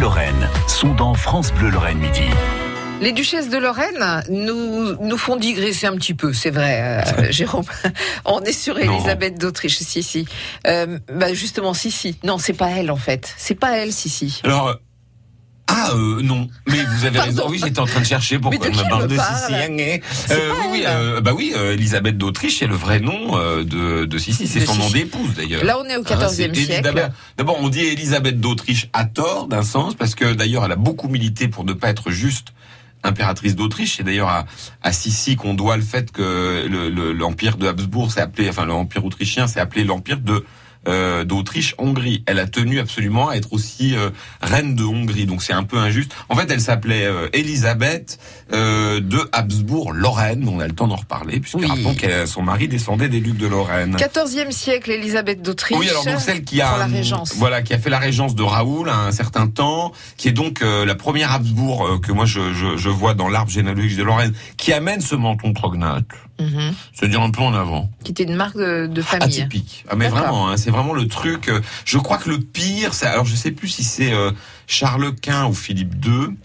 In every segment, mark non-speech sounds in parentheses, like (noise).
Lorraine sont dans France Bleu Lorraine Midi. Les duchesses de Lorraine nous, nous font digresser un petit peu, c'est vrai, euh, Jérôme. (laughs) On est sur Elisabeth d'Autriche, si, si. Euh, bah justement, si, si. Non, c'est pas elle, en fait. C'est pas elle, si, si. Alors, ah euh, non, mais vous avez raison. Oui, j'étais en train de chercher pourquoi qui me parle de me parle Sissi Euh, oui, euh, bah oui, Elisabeth d'Autriche, c'est le vrai nom de, de Sissi, c'est son nom d'épouse d'ailleurs. Là, on est au Hein, XIVe c'est siècle. D'abord, on dit Elisabeth d'Autriche à tort d'un sens, parce que d'ailleurs, elle a beaucoup milité pour ne pas être juste impératrice d'Autriche. C'est d'ailleurs à, à Sissi qu'on doit le fait que le- le- l'empire de Habsbourg s'est appelé, enfin l'empire autrichien s'est appelé l'empire de euh, d'Autriche-Hongrie. Elle a tenu absolument à être aussi euh, reine de Hongrie, donc c'est un peu injuste. En fait, elle s'appelait euh, Élisabeth euh, de Habsbourg-Lorraine, on a le temps d'en reparler, puisque Oui. rappelons que son mari descendait des ducs de Lorraine. XIVe siècle, Elisabeth d'Autriche. Oui, alors donc celle qui a voilà, qui a fait la régence de Raoul à un certain temps, qui est donc euh, la première Habsbourg euh, que moi je, je, je vois dans l'arbre généalogique de Lorraine, qui amène ce menton prognate, Mhm. c'est-à-dire un peu en avant, Qui était une marque de, de famille. atypique. Ah mais vraiment, hein, c'est vraiment le truc. euh, je crois que le pire, c'est alors je sais plus si c'est euh, Charles Quint ou Philippe II.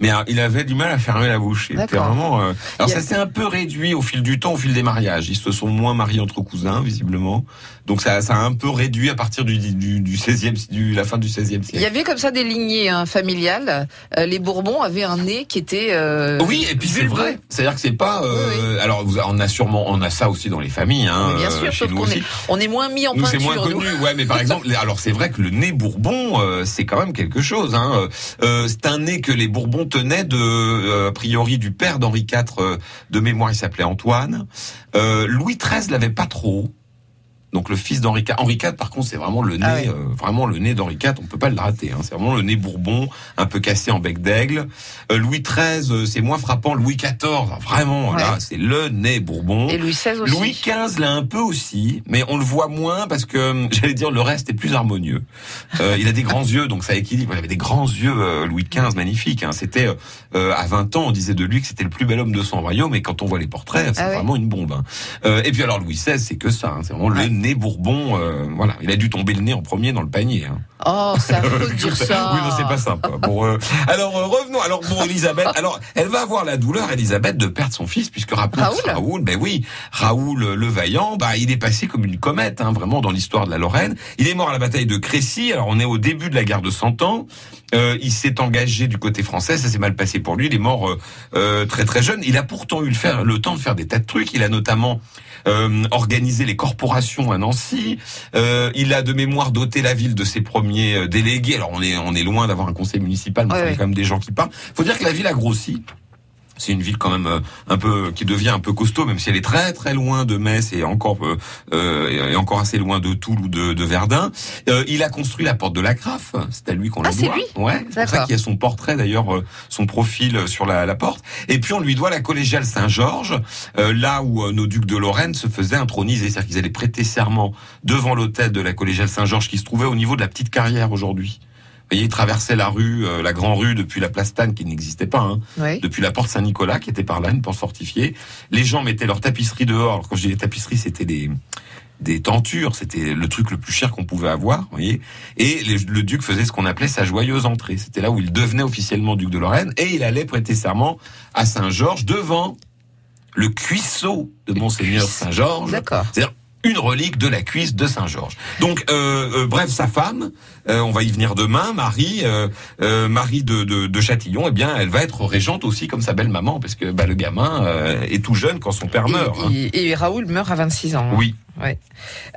Mais euh, il avait du mal à fermer la bouche. Il était vraiment. euh, Alors ça s'est un peu réduit au fil du temps, au fil des mariages. Ils se sont moins mariés entre cousins, visiblement. Donc ça, ça a un peu réduit à partir du, du, du 16e, du, la fin du 16e Il y siècle. avait comme ça des lignées hein, familiales. Euh, les Bourbons avaient un nez qui était. euh, Oui, et puis c'est vrai. C'est-à-dire que c'est pas. euh, Alors, on a sûrement, on a ça aussi dans les familles. Hein, Oui, bien euh, sûr, chez sauf nous qu'on aussi. est, on est moins mis en Nous, c'est peinture. moins nous. connu, ouais, mais par exemple, alors c'est vrai que le nez Bourbon, euh, c'est quand même quelque chose. Hein. Euh, c'est un nez que les Bourbons tenaient de, euh, a priori, du père d'Henri IV euh, de mémoire, il s'appelait Antoine. Euh, Louis XIII l'avait pas trop. Donc le fils d'Henri IV. Henri IV, par contre, c'est vraiment le nez, Ah ouais. euh, vraiment le nez d'Henri IV. On peut pas le rater. Hein. C'est vraiment le nez Bourbon, un peu cassé en bec d'aigle. Euh, Louis XIII, euh, c'est moins frappant. Louis XIV, vraiment, là, c'est le nez Bourbon. Et Louis XVI aussi. Louis XV l'a un peu aussi, mais on le voit moins parce que hum, (laughs) j'allais dire le reste est plus harmonieux. Euh, il a des grands yeux, donc ça équilibre. Il avait des grands yeux, euh, Louis XV, magnifiques. Hein. C'était euh, euh, à 20 ans, on disait de lui que c'était le plus bel homme de son royaume, et quand on voit les portraits, c'est Ah ouais. vraiment une bombe. hein. Euh, et puis alors Louis XVI, c'est que ça. hein. C'est vraiment le nez Bourbon. euh, voilà, il a dû tomber le nez en premier dans le panier. Hein. Oh, de (laughs) dire ça. Oui, non, c'est pas sympa. Bon, euh, alors euh, revenons. Alors bon, Elisabeth. Alors, elle va avoir la douleur, Elisabeth, de perdre son fils, puisque rappelons Raoul Raoul, ben oui, Raoul le Vaillant, bah il est passé comme une comète, hein, vraiment dans l'histoire de la Lorraine. Il est mort à la bataille de Crécy. Alors on est au début de la guerre de Cent Ans. Euh, il s'est engagé du côté français, ça s'est mal passé pour lui. Il est mort euh, très très jeune. Il a pourtant eu le, faire, le temps de faire des tas de trucs. Il a notamment euh, organisé les corporations à Nancy. Euh, il a de mémoire doté la ville de ses premiers euh, délégués. Alors on est on est loin d'avoir un conseil municipal, mais Ouais, il y a quand même des gens qui parlent. Faut dire que la ville a grossi. C'est une ville quand même euh, un peu qui devient un peu costaud, même si elle est très très loin de Metz et encore euh, euh, et encore assez loin de Toul ou de, de Verdun. Euh, il a construit la porte de la Graffe. C'est à lui qu'on Ah, c'est doit. lui Ouais, c'est pour ça qu'il y a son portrait d'ailleurs, euh, son profil sur la, la porte. Et puis on lui doit la collégiale Saint-Georges, euh, là où nos ducs de Lorraine se faisaient introniser, c'est-à-dire qu'ils allaient prêter serment devant l'hôtel de la collégiale Saint-Georges qui se trouvait au niveau de la petite carrière aujourd'hui. Voyez, ils traversaient la rue, euh, la grande rue depuis la place Tannes qui n'existait pas, hein, Oui. depuis la porte Saint-Nicolas qui était par là, une porte fortifiée. Les gens mettaient leur tapisserie dehors. Alors, quand je dis les tapisseries, c'était des des tentures, c'était le truc le plus cher qu'on pouvait avoir, vous voyez. Et les- le duc faisait ce qu'on appelait sa joyeuse entrée. C'était là où il devenait officiellement duc de Lorraine et il allait prêter serment à Saint-Georges devant le cuisseau de Monseigneur. Saint-Georges. D'accord. C'est-à-dire une relique de la cuisse de Saint-Georges. Donc, euh, euh, bref, sa femme, euh, on va y venir demain, Marie, euh, euh, Marie de, de, de Châtillon, eh bien, elle va être régente aussi comme sa belle maman, parce que bah, le gamin euh, est tout jeune quand son père Et, meurt. hein. et- et Raoul meurt à 26 ans. hein. Oui. Ouais.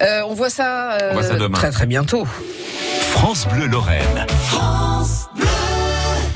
Euh, on voit ça, euh, On voit ça demain. très très bientôt. France Bleu Lorraine. France Bleu.